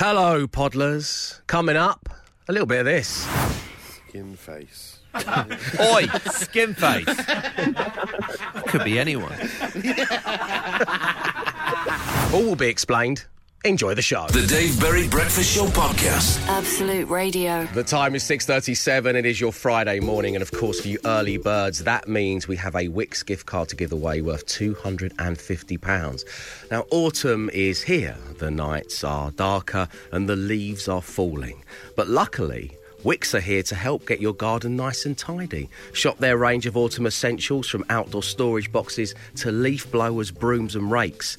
Hello, Podlers. Coming up, a little bit of this. Skin face. Oi, skin face. Could be anyone. All will be explained. Enjoy the show. The Dave Berry Breakfast Show Podcast. Absolute Radio. The time is 6.37. It is your Friday morning. And of course, for you early birds, that means we have a Wickes gift card to give away worth £250. Now, autumn is here. The nights are darker and the leaves are falling. But luckily, Wickes are here to help get your garden nice and tidy. Shop their range of autumn essentials from outdoor storage boxes to leaf blowers, brooms, and rakes.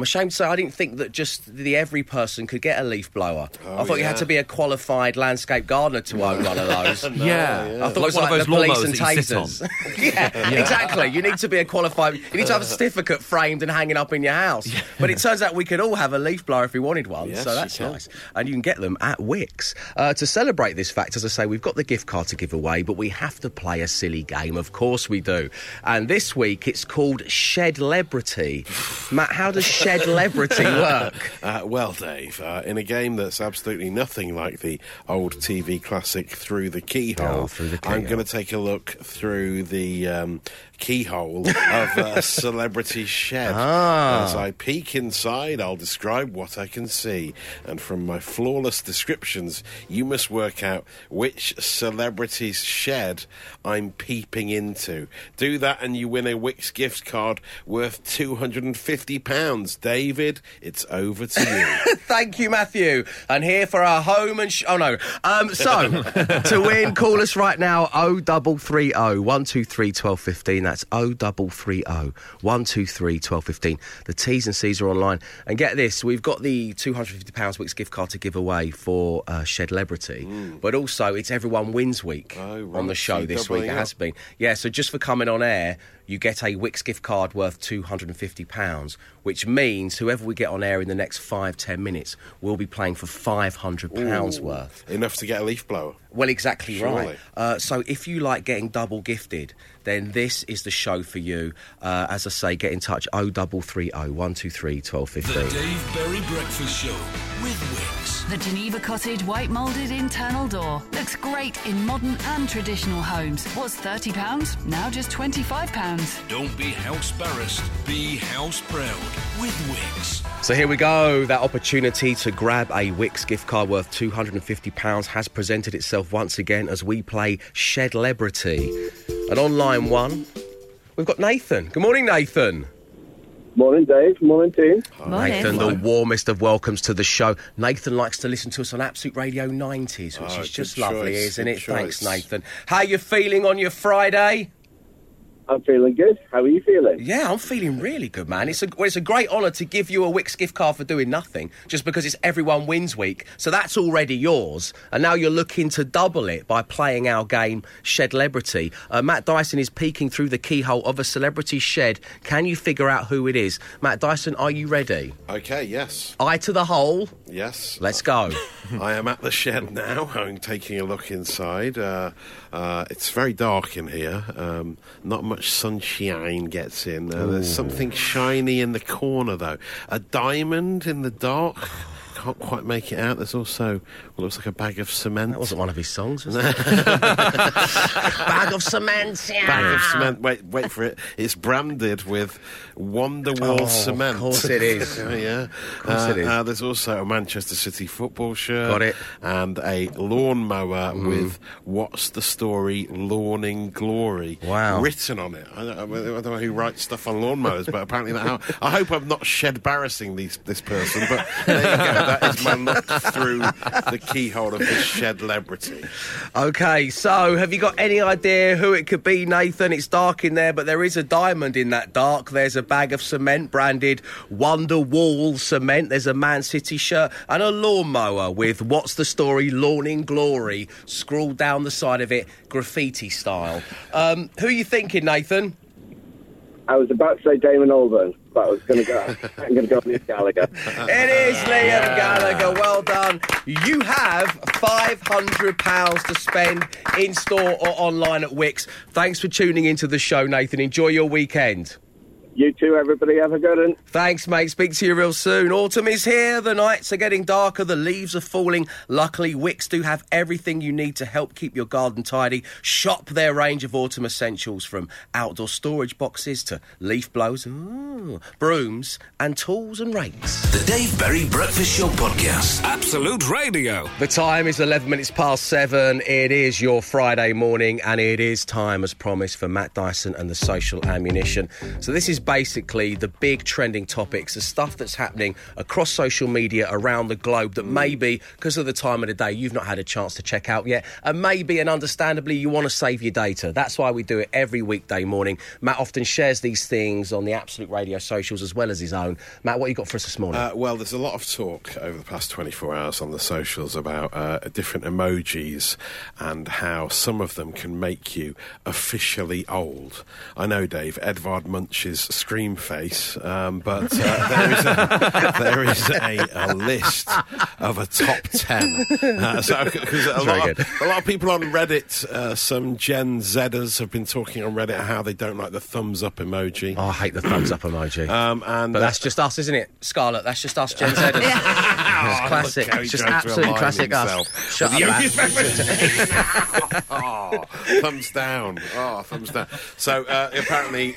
I'm ashamed to say I didn't think that just the every person could get a leaf blower. I thought you had to be a qualified landscape gardener to own one of those. Yeah. I thought it was Like like, one of the those police and lawnmowers you sit on. tasers. yeah, exactly. You need to be a qualified. You need to have a certificate framed and hanging up in your house. But it turns out we could all have a leaf blower if we wanted one. Yes, so that's nice. And you can get them at Wickes. Uh, to celebrate this fact, as I say, we've got the gift card to give away, but we have to play a silly game. Of course we do. And this week it's called Shed Celebrity. Matt, how does Shed Celebrity work? Uh, well, Dave, uh, in a game that's absolutely nothing like the old TV classic Through the Keyhole, Oh, Through the I'm going to take a look through the um, keyhole of a celebrity shed. Ah. As I peek inside, I'll describe what I can see. And from my flawless descriptions, you must work out which celebrity's shed I'm peeping into. Do that and you win a Wickes gift card worth £250. David, it's over to you. Thank you, Matthew. And here for our home and... Sh- oh, no. Um, so, to win, call us right now 0330 123 1215 that's O double three O one two three twelve fifteen. The T's and C's are online. And get this, we've got the two hundred fifty pounds Wickes gift card to give away for uh, Shed Celebrity, but also it's Everyone Wins Week Mm. Oh, on the show this week. It has been. Yeah, so just for coming on air, you get a Wickes gift card worth £250, which means whoever we get on air in the next five, ten minutes will be playing for £500 worth. Enough to get a leaf blower. Well, exactly Surely. right. Uh, so if you like getting double gifted, then this is the show for you. Uh, as I say, get in touch 0330 123 The Dave Berry Breakfast Show with Wickes. The Geneva Cottage white moulded internal door looks great in modern and traditional homes. Was £30, now just £25. Don't be house embarrassed, be house proud with Wickes. So here we go. That opportunity to grab a Wickes gift card worth £250 has presented itself once again as we play Shed Celebrity. An online one. We've got Nathan. Good morning, Nathan. Morning, Dave. Morning, team. Nathan, the warmest of welcomes to the show. Nathan likes to listen to us on Absolute Radio 90s, which Oh, is just lovely, choice, isn't good it? Thanks. Nathan. How you feeling on your Friday? I'm feeling good. How are you feeling? Yeah, I'm feeling really good, man. It's a well, it's a great honour to give you a Wickes gift card for doing nothing, just because it's Everyone Wins Week. So that's already yours, and now you're looking to double it by playing our game Shed Celebrity. Uh, Matt Dyson is peeking through the keyhole of a celebrity shed. Can you figure out who it is? Matt Dyson, are you ready? Okay, yes, Eye to the hole. yes. Let's go. I am at the shed now. I'm taking a look inside. Uh, uh, it's very dark in here. Um, not much sunshine gets in. Uh, there's something shiny in the corner, though. A diamond in the dark. Can't quite make it out. There's also what looks like a bag of cement. That wasn't one of his songs, was it? Bag of cement. yeah. Bag of cement. Wait, wait for it. It's branded with Wonderwall Oh, cement. of course it is. yeah, yeah. course Uh, it is. uh, there's also a Manchester City football shirt. Got it. Mm. And a lawnmower with "What's the story? Lawning glory." Wow. Written on it. I don't, I don't know who writes stuff on lawnmowers, but apparently that. I hope I'm not shed embarrassing these, this person. But there you go. That is my look through the keyhole of this shed celebrity. Okay, so have you got any idea who it could be, Nathan? It's dark in there, but there is a diamond in that dark. There's a bag of cement branded Wonder Wall cement. There's a Man City shirt and a lawnmower with What's the Story? Lawn in Glory scrawled down the side of it, graffiti style. Um, who are you thinking, Nathan? I was about to say Damon Albarn, but I was going to go. I'm going to go with Gallagher. It is Liam Gallagher. Well done. You have £500 to spend in store or online at Wickes. Thanks for tuning into the show, Nathan. Enjoy your weekend. You too, everybody. Have a good one. Thanks, mate. Speak to you real soon. Autumn is here. The nights are getting darker. The leaves are falling. Luckily, Wickes do have everything you need to help keep your garden tidy. Shop their range of autumn essentials from outdoor storage boxes to leaf blowers, ooh, brooms, and tools and rakes. The Dave Berry Breakfast Show Podcast. Absolute Radio. The time is 11 minutes past seven. It is your Friday morning, and it is time, as promised, for Matt Dyson and the social ammunition. So, this is basically the big trending topics, the stuff that's happening across social media around the globe that maybe, because of the time of the day, you've not had a chance to check out yet. And maybe, and understandably, you want to save your data. That's why we do it every weekday morning. Matt often shares these things on the Absolute Radio socials as well as his own. Matt, what you got for us this morning? Uh, well, there's a lot of talk over the past 24 hours on the socials about uh, different emojis and how some of them can make you officially old. I know, Dave, Edvard Munch's scream face, um, but uh, there is, a, there is a, a list of a top 10. Uh, so, because a, very lot of- good. a lot of people on Reddit, uh, some Gen Zers have been talking on Reddit how they don't like the thumbs up emoji. oh, I hate the thumbs up emoji. Um, and But that's just us, isn't it, Scarlett? That's just us, Gen Zers. It's classic. Look It's just tried to absolute align classic himself us. Shut up, oh, thumbs down. Oh, thumbs down. So uh, apparently,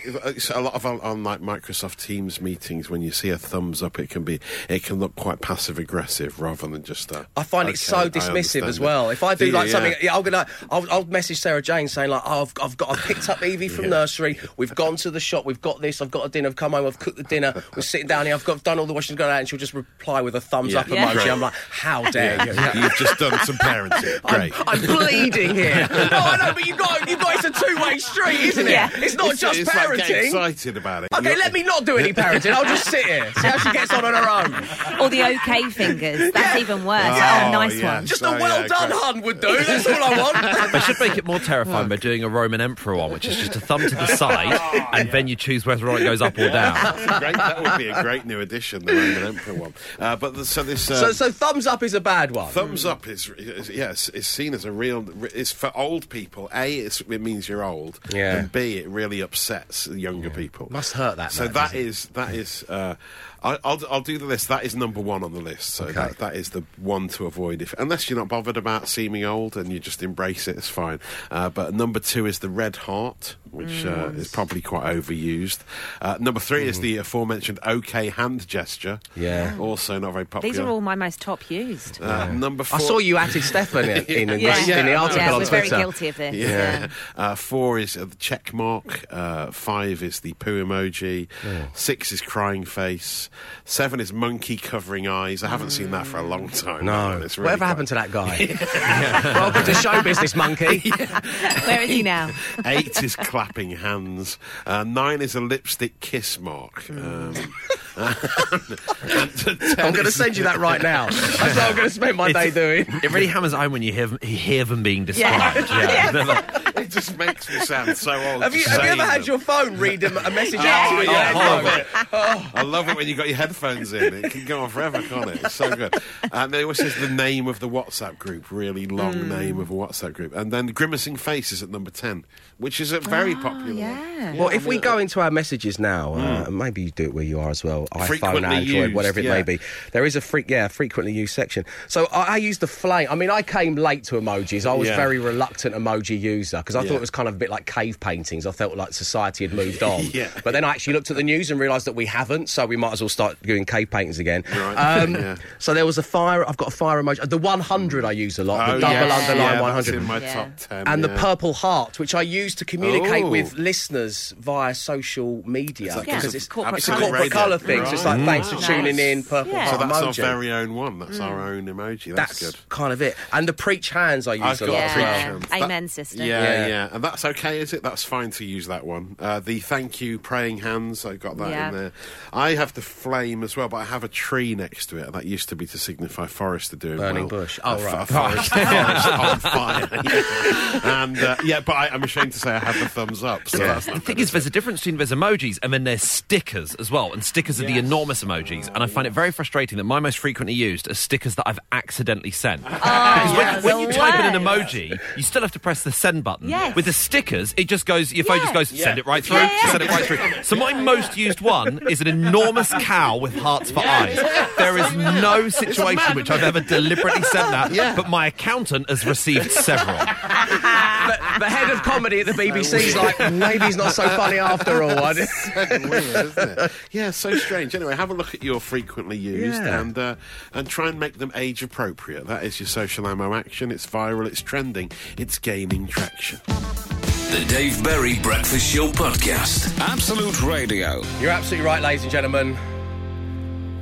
a lot of on, on like Microsoft Teams meetings, when you see a thumbs up, it can be it can look quite passive aggressive rather than just that. I find it so dismissive understand as it." well. If I do, you? like something, Yeah. yeah, I'm gonna, I'll, I'll message Sarah Jane saying like, oh, I've, I've got, I picked up Evie from Yeah. nursery. We've gone to the shop. We've got this. I've got a dinner. I've come home. I've cooked the dinner. We're sitting down here. I've got done all the washing, gone out, and she'll just reply with a thumbs Yeah. up Yeah. emoji. Great. I'm like, how dare you? You've just done some parenting. Great. I'm bleeding here. no, oh, I know, but you got, you got. It's a two-way street, isn't it? Yeah. It's not It's- just it's like get parenting. excited about it. Okay, You're- let me not do any parenting. I'll just sit here, see how she gets on on her own. Or the OK fingers. That's even worse. Oh, Oh, nice yeah. one. Just Oh, a well yeah, done great. hun would do. That's all I want. They should make it more terrifying by doing a Roman emperor one, which is just a thumb to the side, and then you choose whether or not it goes up or down. Great, that would be a great new addition, the Roman Emperor one. Uh, but the, so this. Uh, So, so thumbs up is a bad one. Thumbs up is, is yes, is seen as a real. It's for old people. A, it's, it means you're old, Yeah. and B, it really upsets younger people. Must hurt that So man, that doesn't it? is that is. Uh, I, I'll I'll do the list. That is number one on the list. So Okay. that, that is the one to avoid. If unless you're not bothered about seeming old and you just embrace it, it's fine. Uh, but number two is the red heart, which uh, Mm. is probably quite overused. Uh, number three is the aforementioned OK hand gesture. Yeah. also not very popular. These are all my most top used. Uh, Number four. I saw you atted Stefan in, in, in, Yeah. in the article yeah, on we're Twitter. very guilty of this. Yeah. Uh, four is uh, the check mark. Uh, five is the poo emoji. Six is crying face. Seven is monkey covering eyes. I haven't seen that for a long time. No. It's really Whatever quite- happened to that guy? Welcome to show business, monkey. Where is he now? Eight is clapping hands. Uh, nine is a lipstick kiss mark. Um, and ten I'm going to send you that right now. That's what I'm going to spend my day doing. It really hammers home when you hear, you hear them being described. Yeah. They're like, It just makes me sound so old. Have you, have you saying ever had them. your phone read a, a message oh, out to you? Oh, Yeah, I love no. it. Oh. I love it when you've got your headphones in. It can go on forever, can't it? It's so good. And then it always says the name of the WhatsApp group, really long hmm. name of a WhatsApp group. And then grimacing Faces at number ten, which is a very ah, popular. one. Yeah. Well, if we go into our messages now, uh, hmm. maybe you do it where you are as well. iPhone, Frequently Android, used, whatever it yeah. may be. There is a freak, yeah, frequently used section. So I, I use the flame. I mean, I came late to emojis. I was Yeah. very reluctant emoji user because I thought it was kind of a bit like cave paintings. I felt like society had moved on. Yeah. But then I actually looked at the news and realised that we haven't. So we might as well start doing cave paintings again. Right. Um, Yeah. So there was a fire. I've got a fire emoji. The 100 I use a lot. Oh, the double yes. underline yeah, 100 That's in my Yeah. top ten. and the purple heart, which I use to communicate Oh. with listeners via social media. because a it's, corporate it's a corporate colour thing. So it's like, Right. thanks for Nice. tuning in, purple Yeah. So heart that's our very own one. That's our own emoji. That's, That's good. kind of it. And the preach hands I use I've a got lot a as preach well. Yeah. hands. Amen, sister. Yeah, Yeah. yeah, and that's okay, is it? That's fine to use that one. Uh, the thank you praying hands, I got that Yeah. in there. I have the flame as well, but I have a tree next to it. That used to be to signify Forrester doing Burning well. bush. Oh, A f- right. a forest, forest on fire. Yeah. And uh, yeah, but I, I'm ashamed to say I have the thumbs up. So that's the thing is, there's a difference between there's emojis and then there's stickers as well. And stickers are the enormous emojis. And I find it very frustrating that my most frequently used are stickers that I've accidentally sent. Oh, Because when, when you type in an emoji, you still have to press the send button. Yes. With the stickers, it just goes. Your phone Yeah. just goes. Send it right through. Yeah, yeah. Send it right through. So my most used one is an enormous cow with hearts for eyes. There is no situation which I've ever deliberately sent that, Yeah. but my accountant has received several. the, the head of comedy at the BBC's like, maybe he's not so funny after all. I didn't- Weird, isn't it? Yeah, so strange. Anyway, have a look at your frequently used Yeah. and uh, and try and make them age appropriate. That is your social ammo action. It's viral. It's trending. It's gaining traction. The Dave Berry Breakfast Show Podcast. Absolute Radio. You're absolutely right, ladies and gentlemen.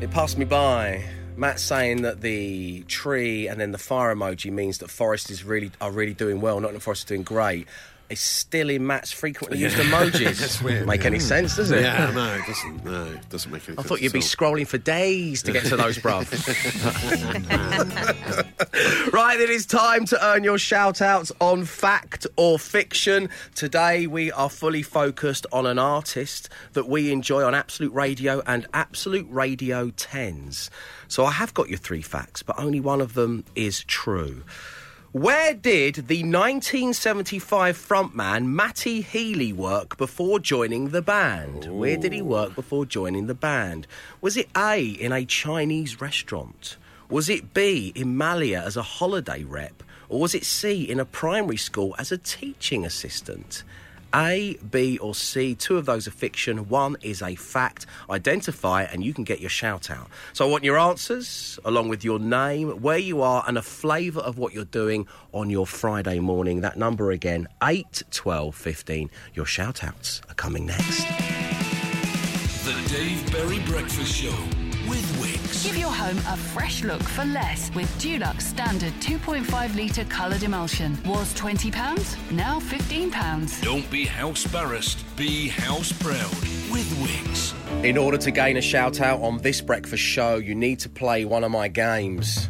It passed me by. Matt saying that the tree and then the fire emoji means that Forest is really are really doing well, not that Forest is doing great. It's still in Matt's frequently used emojis. That's weird, Make yeah. any sense, does it? Yeah, no, it doesn't. No, it doesn't make any I sense. thought you'd be scrolling for days to get to those, bruv. right, it is time to earn your shout outs on fact or fiction. Today, we are fully focused on an artist that we enjoy on Absolute Radio and Absolute Radio 10s. So I have got your three facts, but only one of them is true. Where did the 1975 frontman Matty Healy work before joining the band? Where did he work before joining the band? Was it A, in a Chinese restaurant? Was it B, in Malia as a holiday rep? Or was it C, in a primary school as a teaching assistant? A, B, or C. Two of those are fiction. One is a fact. Identify and you can get your shout out. So I want your answers along with your name, where you are, and a flavour of what you're doing on your Friday morning. That number again, 8, 12, 15. Your shout outs are coming next. The Dave Berry Breakfast Show with. Give your home a fresh look for less with Dulux Standard 2.5 litre coloured emulsion. Was £20, now £15. Don't be house embarrassed. Be house proud with Wickes. In order to gain a shout out on this breakfast show, you need to play one of my games.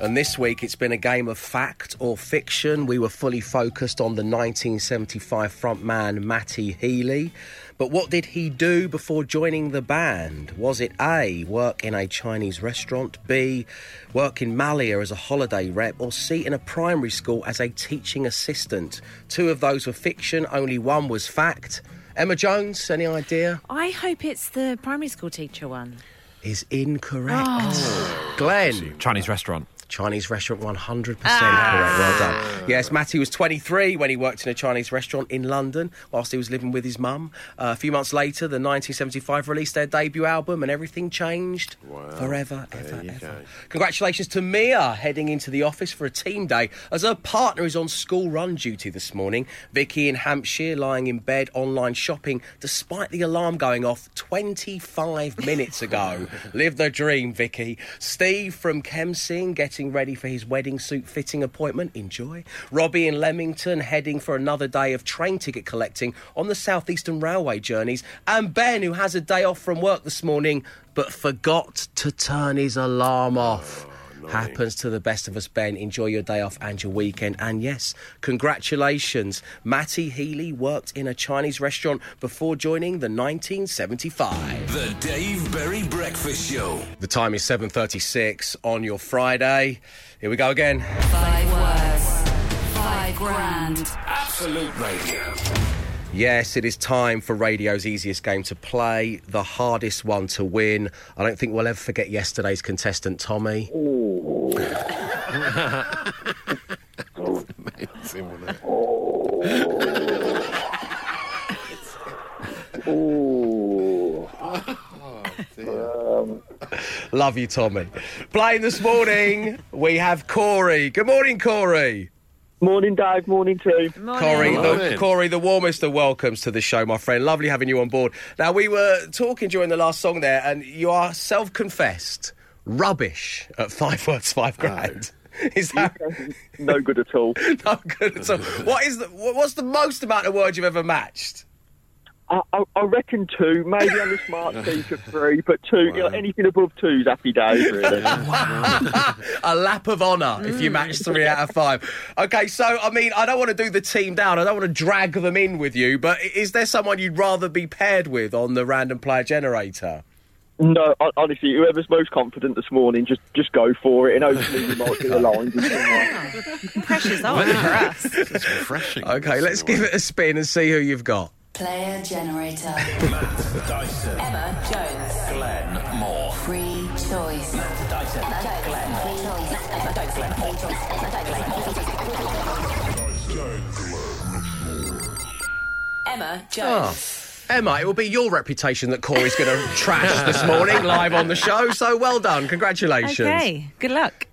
And this week it's been a game of fact or fiction. We were fully focused on the 1975 frontman Matty Healy. But what did he do before joining the band? Was it A, work in a Chinese restaurant, B, work in Malia as a holiday rep, or C, in a primary school as a teaching assistant? Two of those were fiction, only one was fact. Emma Jones, any idea? I hope it's the primary school teacher one. Is incorrect. Oh. Glenn. Chinese restaurant. Chinese restaurant, 100% correct. Well done. Yes, Matty was 23 when he worked in a Chinese restaurant in London whilst he was living with his mum. Uh, a few months later, the 1975 released their debut album and everything changed forever, ever, ever. go. Congratulations to Mia heading into the office for a team day as her partner is on school run duty this morning. Vicky in Hampshire lying in bed online shopping despite the alarm going off 25 minutes ago. Live the dream, Vicky. Steve from Kemsing getting ready for his wedding suit fitting appointment. Enjoy. Robbie in Leamington heading for another day of train ticket collecting on the Southeastern Railway journeys. And Ben, who has a day off from work this morning but forgot to turn his alarm off. Happens to the best of us, Ben. Enjoy your day off and your weekend. And yes, congratulations. Matty Healy worked in a Chinese restaurant before joining the 1975. The Dave Berry Breakfast Show. The time is 7.36 on your Friday. Here we go again. Five words, five grand. Absolute Radio. Yes, it is time for radio's easiest game to play, the hardest one to win. I don't think we'll ever forget yesterday's contestant, Tommy. Amazing, wasn't it? Love you, Tommy. Playing this morning, we have Corey. Good morning, Corey. Morning, Dave. Morning, team. Corey, the, Corey, the warmest of welcomes to the show, my friend. Lovely having you on board. Now, we were talking during the last song there, and you are self confessed rubbish at five words, five grand. Is that No good at all. no good at all? What is the, what's the most amount of words you've ever matched? I, I, I reckon two, maybe on the smart speaker three, but two, you know, anything above two is happy days, really. a lap of honour if you match three out of five. Okay, so I mean, I don't want to do the team down. I don't want to drag them in with you. But is there someone you'd rather be paired with on the random player generator? No, hon- honestly, whoever's most confident this morning, just just go for it, and hopefully you might get aligned. with. Pressure's on for us. It's refreshing. Okay, let's give it a spin and see who you've got. Player generator. Matt Dyson. Emma Jones. Glenn Moore. Free choice. Matt Dyson. Emma Jones. Emma, it will be your reputation that Corey's going to trash this morning live on the show. So well done. Congratulations. Okay, good luck.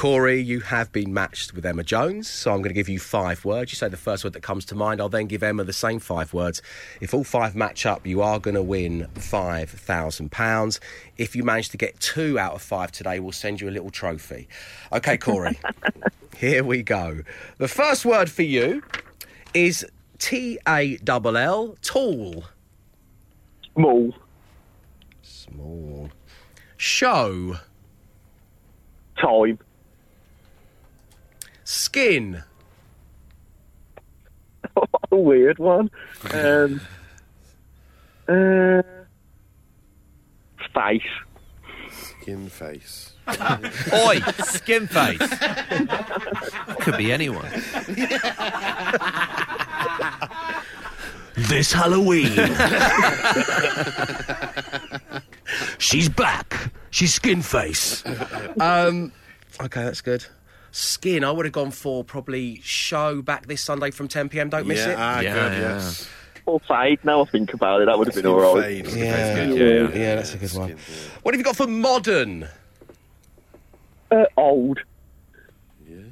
Corey, you have been matched with Emma Jones, so I'm going to give you five words. You say the first word that comes to mind. I'll then give Emma the same five words. If all five match up, you are going to win £5,000. If you manage to get two out of five today, we'll send you a little trophy. Okay, Corey, here we go. The first word for you is T A L L, tall. Small, Small. Show. time, Skin. a weird one. Um, uh, face, Skin face. Oi, skin face. Could be anyone. This Halloween. She's back. She's skin face. Um, okay, that's good. Skin, I would have gone for probably show back this Sunday from 10 pm. Don't miss yeah, it. ah, Yeah, good, yeah. yes. or fade. Now I think about it, that would have been all right. fade. Yeah. Yeah, yeah. Yeah, that's a good one. Skin. What have you got for modern? Uh, old,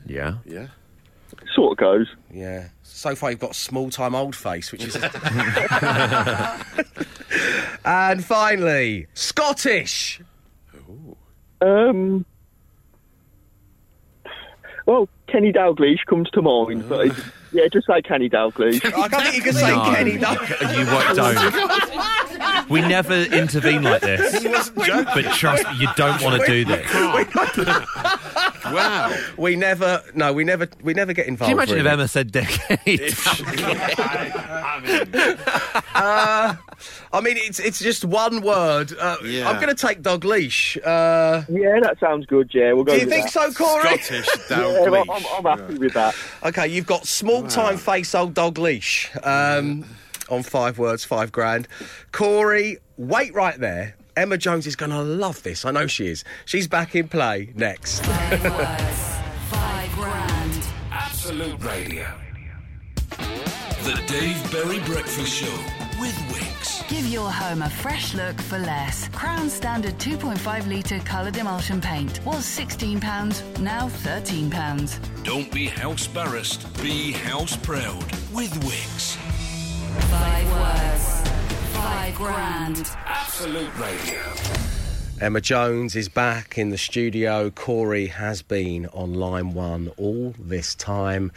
Yeah. Yeah. sort of goes. Yeah. So far, you've got small time old face, which is. and finally, Scottish. Um, well, Kenny Dalglish comes to mm. mind, but yeah, just say Kenny Dalglish. I don't think you can say No. Kenny. No. You won't, don't. We never intervene like this. But trust me, you don't want to do this. Wow. We never. No, we never. We never get involved. Can you imagine if really. Emma said decade? I mean, it's it's just one word. Uh, Yeah. I'm going to take dog leash. Uh, Yeah, that sounds good. Yeah, we'll go. do you with think that. so, Corey? Scottish Yeah, Dalglish. I'm, I'm, I'm happy with that. Okay, you've got small time face old dog leash. Um, on five words, five grand. Corey, wait right there. Emma Jones is going to love this. I know she is. She's back in play next. Five words. Five grand. Absolute Radio. The Dave Berry Breakfast Show with Wickes. Give your home a fresh look for less. Crown Standard 2.5 litre coloured emulsion paint was £16, now £13. Don't be house embarrassed, be house proud with Wickes. Five words. Five grand. Absolute Radio. Emma Jones is back in the studio. Corey has been on line one all this time.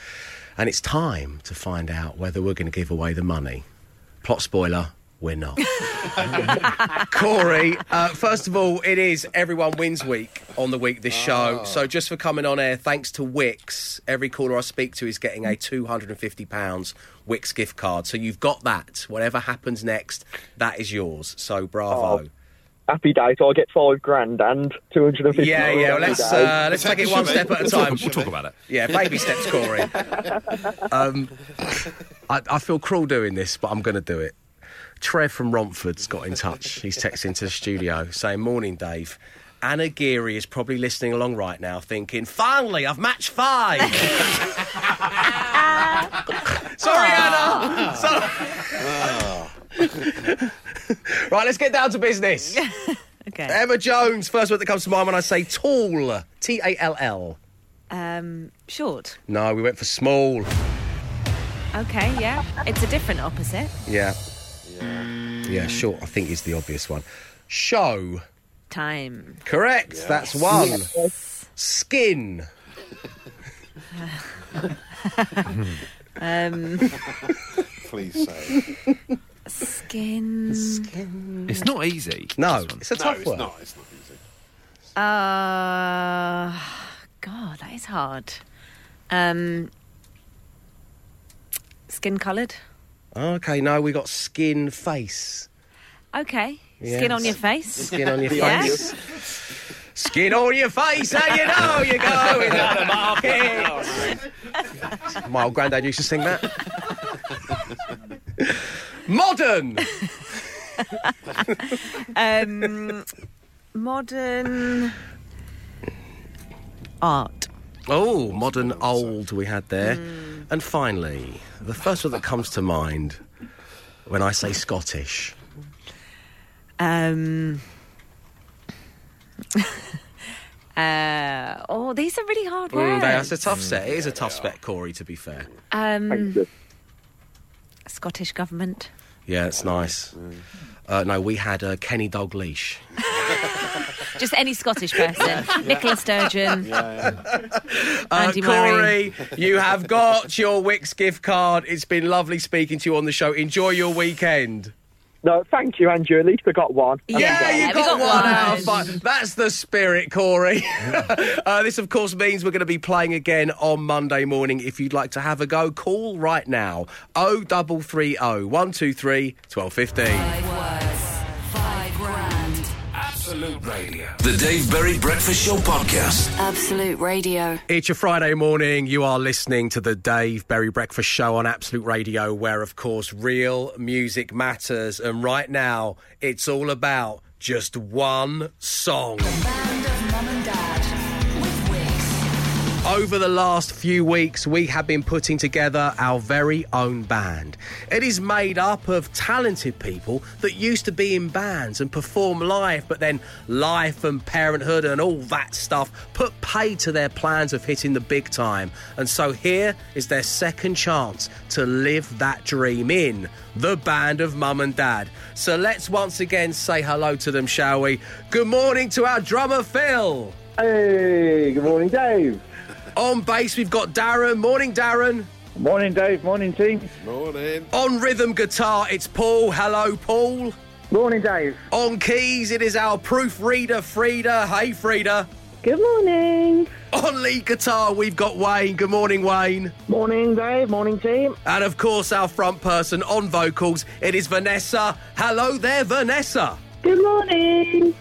And it's time to find out whether we're going to give away the money. Plot spoiler, we're not. Corey, uh, first of all, it is Everyone Wins Week on the week this show. So just for coming on air, thanks to Wickes, every caller I speak to is getting a £250 Wickes gift card. So you've got that. Whatever happens next, that is yours. So bravo. Oh, Happy day, so I get five grand and 250 Yeah, yeah. Well, let's uh, let's take it one step at a time. We'll talk about it. Yeah, baby steps, Corey. um, I, I feel cruel doing this, but I'm going to do it. Trev from Romford's got in touch. He's texting to the studio saying, "Morning, Dave." Anna Geary is probably listening along right now, thinking, "Finally, I've matched five. Sorry, Anna. Sorry. right, let's get down to business. Okay. Emma Jones, first word that comes to mind when I say tall. T A L L. Um, short. No, we went for small. Okay, yeah. It's a different opposite. Yeah. Yeah, short, I think is the obvious one. Show. Time. Correct, that's one. Skin. Um, Please say. skin. Skin. It's not easy. No, it's a No, tough it's word. not. It's not easy. Uh, God, that is hard. Um, skin coloured. Okay, no, we got skin face. Okay. Skin on your face. Skin on your face. Skin on your face, how you know you're going to the market. My old granddad used to sing that. Modern. Um, modern art. Oh, modern old we had there. And finally, the first one that comes to mind when I say Scottish. Um, uh, oh, these are really hard Mm, that's a tough set. It is a tough spec, Corey, to be fair. um, Scottish government. Yeah, it's nice. Uh, no, we had uh, Kenny Dalglish. Just any Scottish person. Nicola Sturgeon. Uh, Andy Murray. Corey, you have got your Wickes gift card. It's been lovely speaking to you on the show. Enjoy your weekend. No, thank you, Andrew. At least I got one. Yeah, Yeah, you got, got one one. out of five. That's the spirit, Corey. uh, this, of course, means we're going to be playing again on Monday morning. If you'd like to have a go, call right now. 0330 123 1215. Absolute Radio. The Dave Berry Breakfast Show Podcast. Absolute Radio. It's your Friday morning. You are listening to the Dave Berry Breakfast Show on Absolute Radio, where, of course, real music matters. And right now, it's all about just one song. Over the last few weeks, we have been putting together our very own band. It is made up of talented people that used to be in bands and perform live, but then life and parenthood and all that stuff put paid to their plans of hitting the big time. And so here is their second chance to live that dream in the band of mum and dad. So let's once again say hello to them, shall we? Good morning to our drummer, Phil. Hey, good morning, Dave. On bass, we've got Darren. Morning, Darren. Morning, Dave. Morning, team. Morning. On rhythm guitar, it's Paul. Hello, Paul. Morning, Dave. On keys, it is our proofreader, Frida. Hey, Frida. Good morning. On lead guitar, we've got Wayne. Good morning, Wayne. Morning, Dave. Morning, team. And of course, our front person on vocals, it is Vanessa. Hello there, Vanessa. Good morning.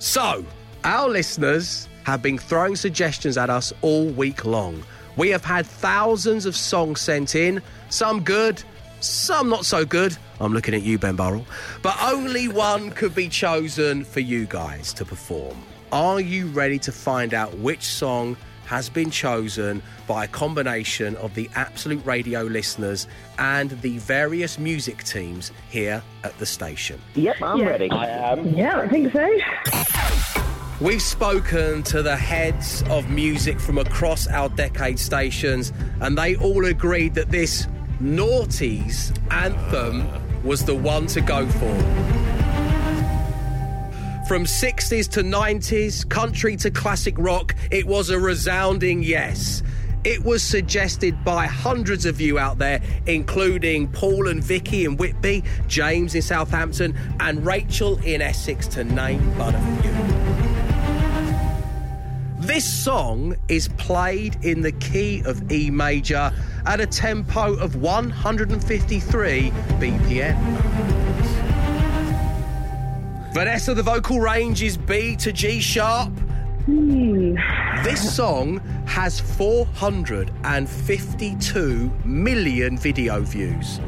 So, our listeners have been throwing suggestions at us all week long. We have had thousands of songs sent in, some good, some not so good. I'm looking at you, Ben Burrell. But only one could be chosen for you guys to perform. Are you ready to find out which song has been chosen by a combination of the Absolute Radio listeners and the various music teams here at the station? Yep, I'm Yeah. ready. I am. Yeah, I think so. We've spoken to the heads of music from across our decade stations, and they all agreed that this Naughties anthem was the one to go for. From 60s to 90s, country to classic rock, it was a resounding yes. It was suggested by hundreds of you out there, including Paul and Vicky in Whitby, James in Southampton, and Rachel in Essex, to name but a few. This song is played in the key of E major at a tempo of 153 BPM. Vanessa, the vocal range is B to G sharp. Hmm. This song has 452 million video views.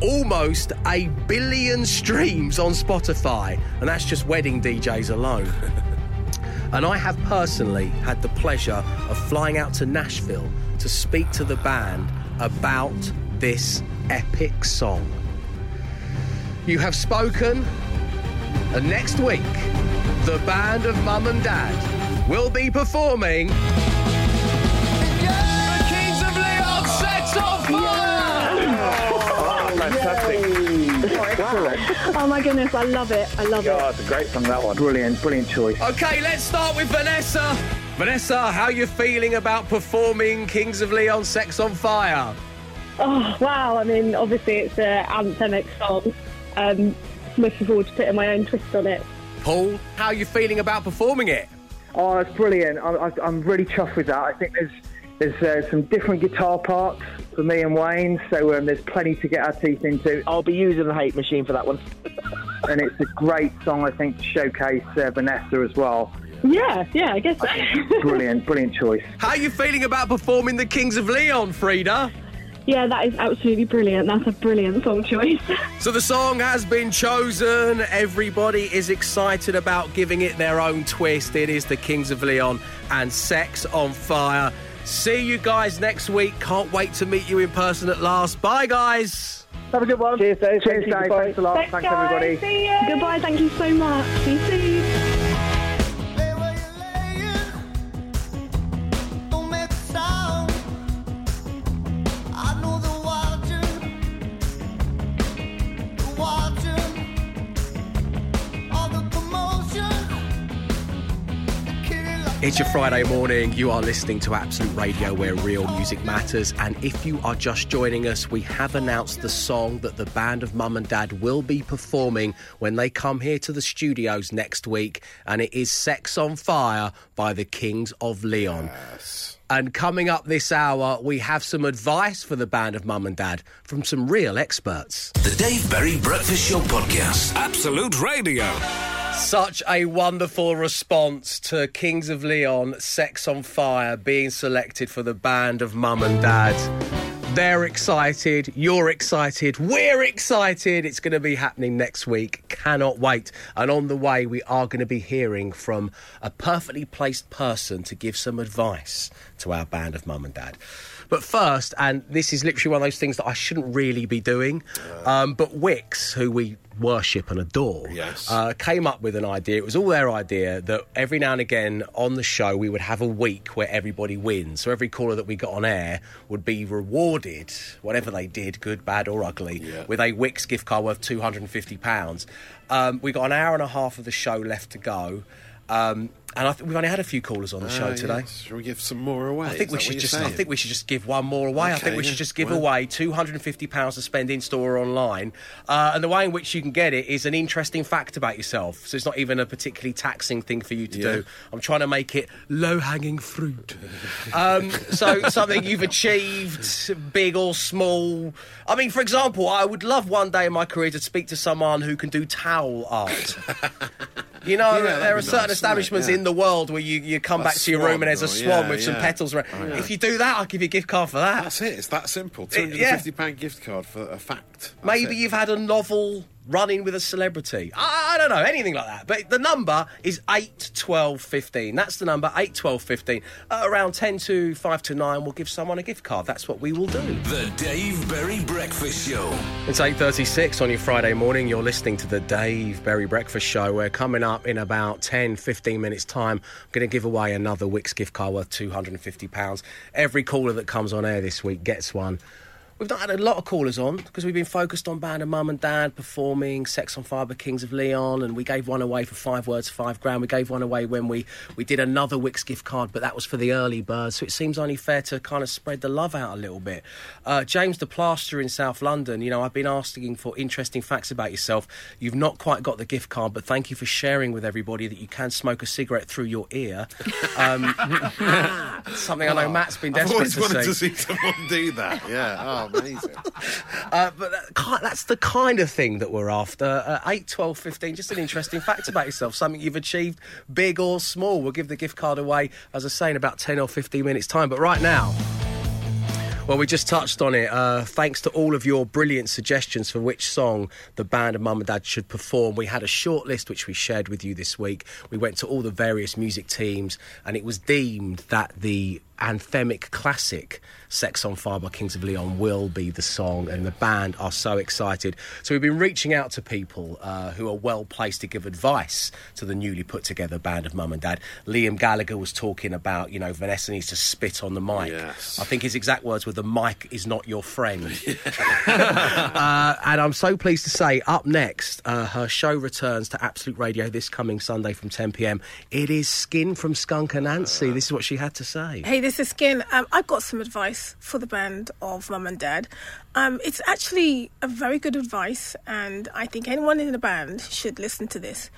Almost a billion streams on Spotify, and that's just wedding DJs alone. And I have personally had the pleasure of flying out to Nashville to speak to the band about this epic song. You have spoken, and next week, the band of Mum and Dad will be performing. Oh my goodness, I love it. I love it. Oh, it. it's a great song, that one. Brilliant, brilliant choice. Okay, let's start with Vanessa. Vanessa, how you feeling about performing Kings of Leon Sex on Fire? Oh wow! I mean, obviously it's an anthemic song. Um, looking forward to putting my own twist on it. Paul, how are you feeling about performing it? Oh, it's brilliant. I, I, I'm really chuffed with that. I think there's There's uh, some different guitar parts for me and Wayne, so um, there's plenty to get our teeth into. I'll be using the hate machine for that one. and it's a great song, I think, to showcase uh, Vanessa as well. Yeah, yeah, I guess so. Brilliant, brilliant choice. How are you feeling about performing the Kings of Leon, Frida? yeah, that is absolutely brilliant. That's a brilliant song choice. So the song has been chosen. Everybody is excited about giving it their own twist. It is the Kings of Leon and Sex on Fire. See you guys next week. Can't wait to meet you in person at last. Bye, guys. Have a good one. Cheers, Dave. Cheers, Dave. Thanks a lot. Thanks, everybody. Goodbye, thank you so much. See you soon. It's your Friday morning. You are listening to Absolute Radio where real music matters. And if you are just joining us, we have announced the song that the band of Mum and Dad will be performing when they come here to the studios next week. And it is Sex on Fire by the Kings of Leon. And coming up this hour, we have some advice for the band of Mum and Dad from some real experts. The Dave Berry Breakfast Show Podcast. Absolute Radio. Such a wonderful response to Kings of Leon, Sex on Fire being selected for the band of Mum and Dad. They're excited, you're excited, we're excited. It's going to be happening next week. Cannot wait. And on the way, we are going to be hearing from a perfectly placed person to give some advice to our band of Mum and Dad. But first, and this is literally one of those things that I shouldn't really be doing, um, but Wickes, who we worship and adore, Yes. uh, came up with an idea. It was all their idea that every now and again on the show we would have a week where everybody wins. So every caller that we got on air would be rewarded, whatever they did, good, bad, or ugly, Yeah. with a Wickes gift card worth two hundred and fifty pounds. Um, we got an hour and a half of the show left to go. Um, and I think we've only had a few callers on the show Ah, today. Shall we give some more away? I Is think we should just. you're I think we should just give one more away. I think we yeah. should just give Well- away two hundred and fifty pounds to spend in store or online. Uh, and the way in which you can get it is an interesting fact about yourself. So it's not even a particularly taxing thing for you to Yeah. do. I'm trying to make it low hanging fruit. um, so something you've achieved, big or small. I mean, for example, I would love one day in my career to speak to someone who can do towel art. You know, Yeah, there are certain nice, establishments wouldn't in the world where you, you come A back to your room and there's a swan yeah, with some petals around. Oh, yeah. If you do that, I'll give you a gift card for that. That's it. It's that simple. Two hundred yeah. and fifty pound gift card for a fact. That's Maybe it. you've had a novel running with a celebrity. I, I don't know, anything like that. But the number is 8, 12, 15. That's the number, 8, 12, 15. At around 10 to 5 to 9, we'll give someone a gift card. That's what we will do. The Dave Berry Breakfast Show. It's 8.36 on your Friday morning. You're listening to the Dave Berry Breakfast Show. We're coming up in about 10, 15 minutes' time. I'm going to give away another Wickes gift card worth £250. Every caller that comes on air this week gets one. We've not had a lot of callers on because we've been focused on band and mum and dad performing Sex on Fire by Kings of Leon, and we gave one away for five words, five grand. We gave one away when we, we did another Wickes gift card, but that was for the early birds. So it seems only fair to kind of spread the love out a little bit. Uh, James the Plaster in South London, you know, I've been asking for interesting facts about yourself. You've not quite got the gift card, but thank you for sharing with everybody that you can smoke a cigarette through your ear. Um, something I know Matt's been I've desperate always to wanted see. to see someone do that. Yeah. Oh, amazing. Uh, but that, that's the kind of thing that we're after. Uh, 8, 12, 15, just an interesting fact about yourself, something you've achieved, big or small. We'll give the gift card away, as I say, in about 10 or 15 minutes' time. But right now, well, we just touched on it. Uh, thanks to all of your brilliant suggestions for which song the band of Mum and Dad should perform. We had a short list which we shared with you this week. We went to all the various music teams, and it was deemed that the anthemic classic Sex on Fire by Kings of Leon will be the song, and the band are so excited. So we've been reaching out to people uh, who are well placed to give advice to the newly put together band of Mum and Dad. Liam Gallagher was talking about, you know, Vanessa needs to spit on the mic. Yes. I think his exact words were, the mic is not your friend. uh, and I'm so pleased to say, up next, uh, her show returns to Absolute Radio this coming Sunday from 10 pm. It is Skin from Skunk Anansie. This is what she had to say. Hey, this is Skin. Um, I've got some advice for the band of Mum and Dad. Um, it's actually a very good advice, and I think anyone in the band should listen to this.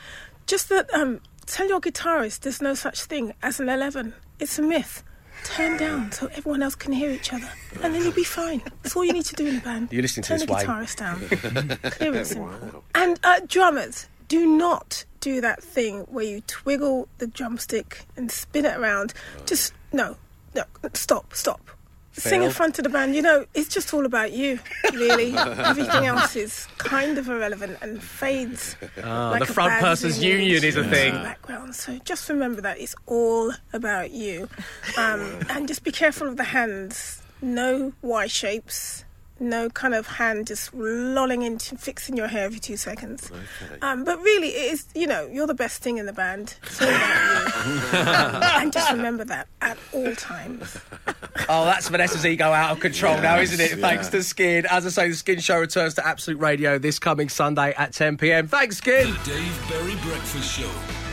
Just that, um, tell your guitarist there's no such thing as an 11. It's a myth. turn down so everyone else can hear each other, and then you'll be fine. That's all you need to do in a band. You're listening to turn this, the guitarist down. Clear and simple. And uh, drummers, do not do that thing where you twiggle the drumstick and spin it around. Just no, no, stop, stop. Sing in front of the band. You know, it's just all about you, really. Everything else is kind of irrelevant and fades. Ah, like the front person's union is a thing. Background. So just remember that it's all about you, um, and just be careful of the hands. No Y shapes. No kind of hand just lolling into fixing your hair every two seconds. Um, but really, it is you know you're the best thing in the band. It's all about you, and just remember that at all times. Oh, that's Vanessa's ego out of control now, isn't it? Thanks to Skin. As I say, the Skin Show returns to Absolute Radio this coming Sunday at 10 pm. Thanks, Skin. The Dave Berry Breakfast Show with Wickes.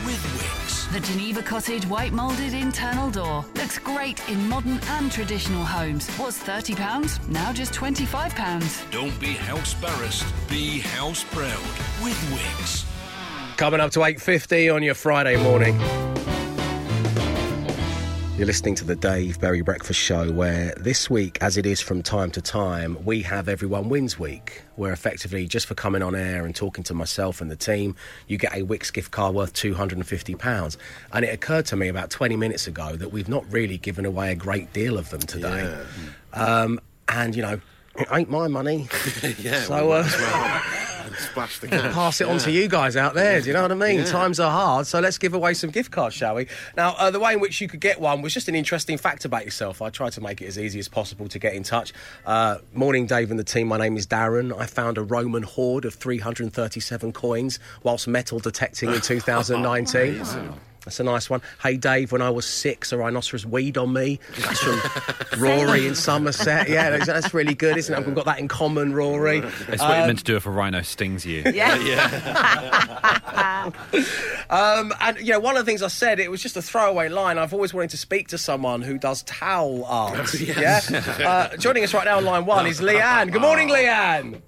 The Geneva Cottage white moulded internal door looks great in modern and traditional homes. Was £30, now just £25. Don't be house embarrassed, be house proud with Wickes. Coming up to 8.50 on your Friday morning. You're listening to the Dave Berry Breakfast Show, where this week, as it is from time to time, we have Everyone Wins Week, where effectively, just for coming on air and talking to myself and the team, you get a Wickes gift card worth £250. And it occurred to me about 20 minutes ago that we've not really given away a great deal of them today. Um, and, you know, it ain't my money. yeah. So, well, uh, well splash the cash. pass it on to you guys out there. Do you know what I mean? Yeah. Times are hard, so let's give away some gift cards, shall we? Now, uh, the way in which you could get one was just an interesting fact about yourself. I tried to make it as easy as possible to get in touch. Uh, morning, Dave and the team. My name is Darren. I found a Roman hoard of 337 coins whilst metal detecting in 2019. That's a nice one. Hey Dave, when I was six, a rhinoceros weed on me. That's from Rory in Somerset. Yeah, that's, that's really good, isn't it? We've got that in common, Rory. It's what you're meant to do if a rhino stings you. Yeah. Um, and you know, one of the things I said, it was just a throwaway line. I've always wanted to speak to someone who does towel art. Yes. Yeah. Uh, joining us right now on line one is Leanne. Good morning, Leanne.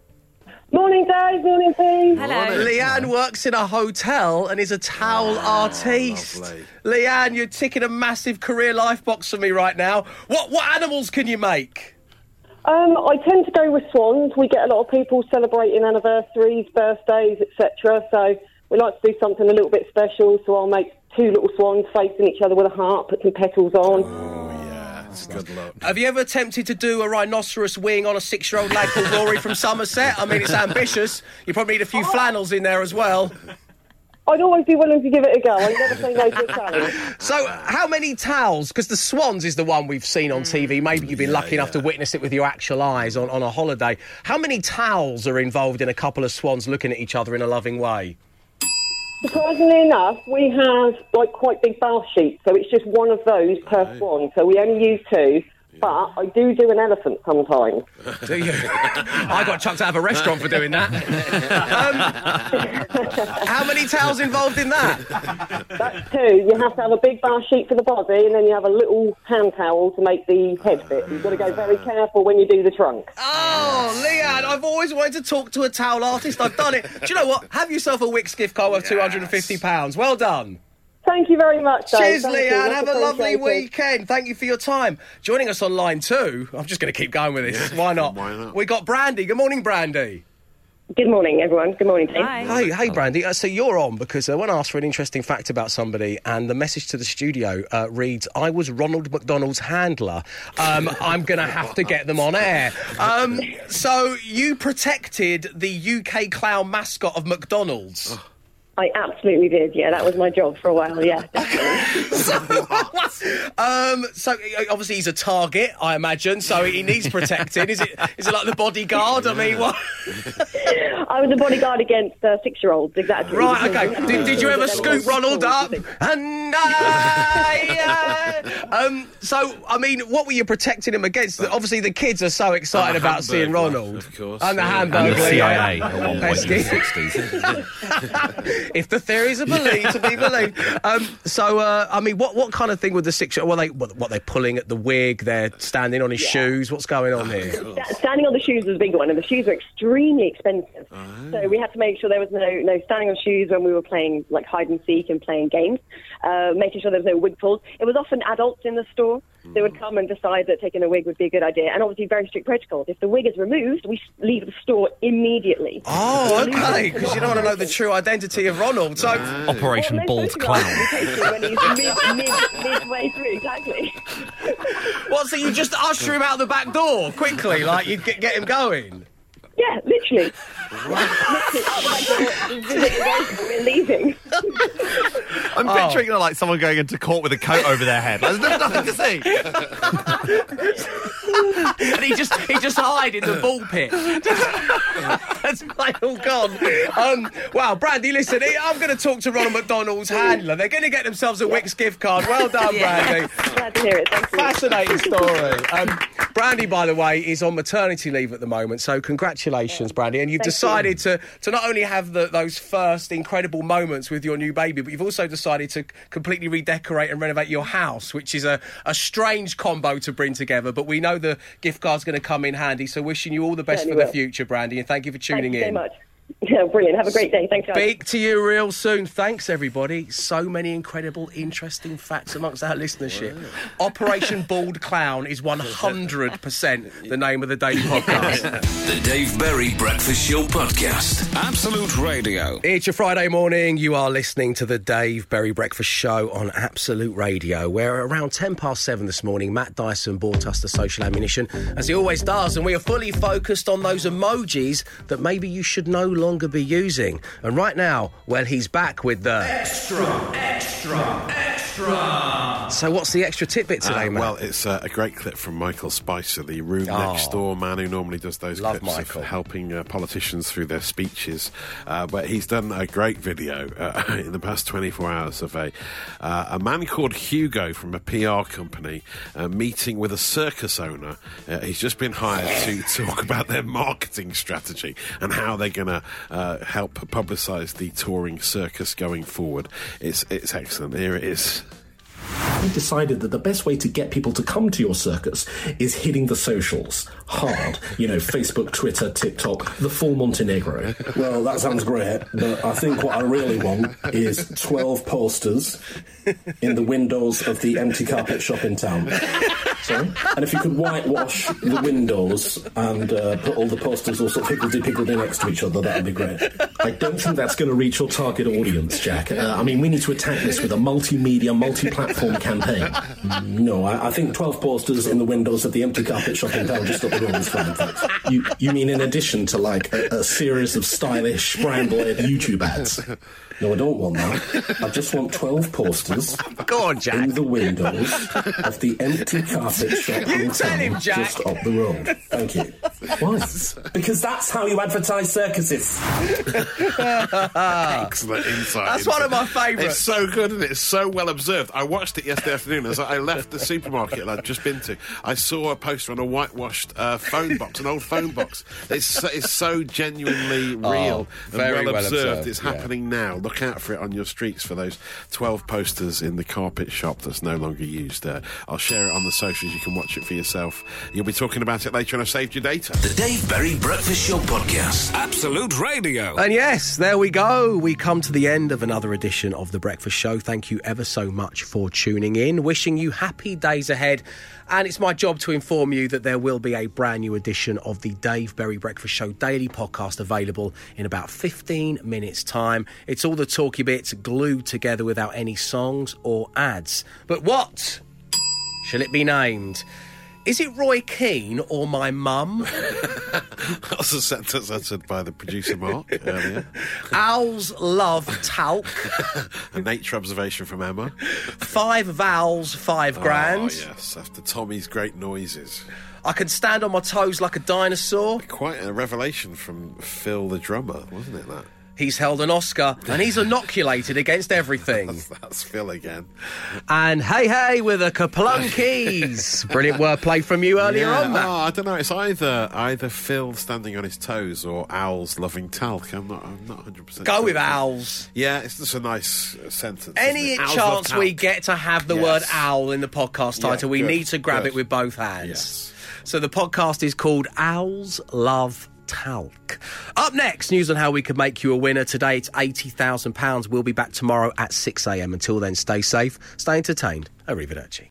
Morning, Dave. Morning, team. Leanne works in a hotel and is a towel artiste. lovely. Leanne, you're ticking a massive career life box for me right now. What what animals can you make? Um, I tend to go with swans. We get a lot of people celebrating anniversaries, birthdays, etc. So we like to do something a little bit special. So I'll make two little swans facing each other with a heart, put some petals on. Oh, yeah. It's good luck. Have you ever attempted to do a rhinoceros wing on a six-year-old lad called Rory from Somerset? I mean, it's ambitious. You probably need a few flannels in there as well. I'd always be willing to give it a go. I never say no to a challenge. So, how many towels? Because the Swans is the one we've seen on TV. Mm. Maybe you've been lucky enough to witness it with your actual eyes on, on a holiday. How many towels are involved in a couple of swans looking at each other in a loving way? Surprisingly enough, we have like quite big bath sheets, so it's just one of those per swan. So we only use two. But I do do an elephant sometimes. Do you? I got chucked out of a restaurant for doing that. um, how many towels involved in that? That's two. You have to have a big bath sheet for the body, and then you have a little hand towel to make the head fit. You've got to go very careful when you do the trunk. Oh, Leanne, I've always wanted to talk to a towel artist. I've done it. Do you know what? Have yourself a Wickes gift card worth £250. Well done. Thank you very much, Dave. Cheers, Thank you. Leanne. Have a lovely weekend. Thank you for your time. Joining us on line two, I'm just going to keep going with this. Why not? why not? We got Brandy. Good morning, Brandy. Good morning, everyone. Good morning, Dave. Hey, hey, Brandy. Uh, so you're on because uh, when asked for an interesting fact about somebody, and the message to the studio uh, reads, "I was Ronald McDonald's handler." Um, I'm going to have to get them on air. Um, so you protected the UK clown mascot of McDonald's. I absolutely did. Yeah, that was my job for a while. Yeah, definitely. Um, so uh, obviously he's a target, I imagine. So he needs protecting. is it? Is it like the bodyguard? I mean, what? I was a bodyguard against uh, six-year-olds. Exactly. Right. Okay. Did, did you ever scoop Ronald up? And I, uh, um. So I mean, what were you protecting him against? Obviously, the kids are so excited And the about seeing Hamburglar, Ronald. of course, And the yeah. And Hamburglar. the yeah. CIA at one point in the Pesky. 60s. if the theories are believed to be believed. Um, so, uh, I mean, what, what kind of thing with the six? Well, they what, what they're pulling at the wig? They're standing on his shoes. What's going on here? Sta- Standing on the shoes was a big one, and the shoes were extremely expensive. So we had to make sure there was no no standing on shoes when we were playing like hide and seek and playing games. Uh, making sure there was no wig pulls. It was often adults in the store, They would come and decide that taking a wig would be a good idea, and obviously very strict protocols. If the wig is removed, we leave the store immediately. Oh, okay. Because you don't want to know the true identity of Ronald. So, oh. Operation Bald Clown. when he's mid, mid, midway through, exactly. what? So you just usher him out the back door quickly, like you get, get him going? Yeah, literally. literally, out the back door, the visit is over, we're leaving. I'm Oh. picturing like someone going into court with a coat over their head. Like, there's nothing to see. and he just he just hide in the ball pit. That's like all gone. Um, wow, Brandy, listen, I'm going to talk to Ronald McDonald's handler. They're going to get themselves a Wickes gift card. Well done, Yeah. Brandy. Glad to hear it. Thank you. Fascinating story. Um, Brandy, by the way, is on maternity leave at the moment, so congratulations, Brandy. And you've Thank you. decided to to not only have the, those first incredible moments with your new baby, but you've also decided to completely redecorate and renovate your house, which is a, a strange combo to bring together. But we know the gift card's going to come in handy. So wishing you all the best Certainly for the future, Brandy, and thank you for tuning Thank you in. so much. Yeah, brilliant. Have a great day. Thanks, guys. Speak to you real soon. Thanks, everybody. So many incredible, interesting facts amongst our listenership. Operation Bald Clown is 100% the name of the daily podcast. The Dave Berry Breakfast Show Podcast. Absolute Radio. It's your Friday morning. You are listening to the Dave Berry Breakfast Show on Absolute Radio, where around 10 past 7 this morning, Matt Dyson bought us the social ammunition, as he always does, and we are fully focused on those emojis that maybe you should no longer be using. And right now, well, he's back with the. Extra, extra, extra. So, what's the extra tidbit today, Uh, Matt? well, it's uh, a great clip from Michael Spicer, the room Oh. next door man who normally does those Love clips Michael. of helping uh, politicians through their speeches. Uh, but he's done a great video uh, in the past 24 hours of a uh, a man called Hugo from a PR company uh, meeting with a circus owner. Uh, he's just been hired to talk about their marketing strategy and how they're going to uh, help publicise the touring circus going forward. It's it's excellent. Here it is. We decided that the best way to get people to come to your circus is hitting the socials hard. You know, Facebook, Twitter, TikTok, the full Montenegro. Well, that sounds great, but I think what I really want is 12 posters in the windows of the empty carpet shop in town. Sorry? And if you could whitewash the windows and uh, put all the posters all sort of higgledy-piggledy next to each other, that'd be great. I don't think that's going to reach your target audience, Jack. Uh, I mean, we need to attack this with a multimedia, multi-platform campaign. No, I, I think 12 posters in the windows of the empty carpet shop in town just up the road is fine, thanks. You, you mean in addition to like a, a series of stylish brown-blade YouTube ads? No, I don't want that. I just want 12 posters Go on, Jack. in the windows of the empty carpet shop You in tell town him, Jack. just up the road. Thank you. Why? Because that's how you advertise circuses. Excellent insight. That's into- one of my favourites. It's so good and it's so well observed. I watched it yesterday afternoon as I left the supermarket that I'd just been to. I saw a poster on a whitewashed uh, phone box, an old phone box. It's so, it's so genuinely real and Oh, very well, well observed. observed, It's yeah. happening now. Look out for it on your streets for those 12 posters in the carpet shop that's no longer used. Uh, I'll share it on the socials. You can watch it for yourself. You'll be talking about it later, and I've saved your data. The Dave Berry Breakfast Show Podcast. Absolute Radio. And yes, there we go. We come to the end of another edition of The Breakfast Show. Thank you ever so much for tuning in. Wishing you happy days ahead. And it's my job to inform you that there will be a brand new edition of the Dave Berry Breakfast Show daily podcast available in about 15 minutes' time. It's all the talky bits glued together without any songs or ads. But what shall it be named? Is it Roy Keane or my mum? That's a sentence uttered by the producer Mark earlier. Owls love talc. A nature observation from Emma. Five vowels, five ah, grand. Oh, yes, after Tommy's great noises. I can stand on my toes like a dinosaur. Quite a revelation from Phil the drummer, wasn't it, that? He's held an Oscar and he's inoculated against everything. That's Phil again. And hey, hey, with a kaplunkies. Brilliant wordplay from you earlier Yeah, on, Matt. oh, I don't know. It's either either Phil standing on his toes or owls loving talc. I'm not. I'm not 100. percent Go with owls. Yeah, it's just a nice sentence. Any isn't it? Owls love chance we get to have the Yes. word owl in the podcast Yeah, title, we good, need to grab good. it with both hands. Yes. So the podcast is called Owls Love Talc. Up next, news on how we could make you a winner. Today it's £80,000. We'll be back tomorrow at 6am. Until then, stay safe, stay entertained. Arrivederci.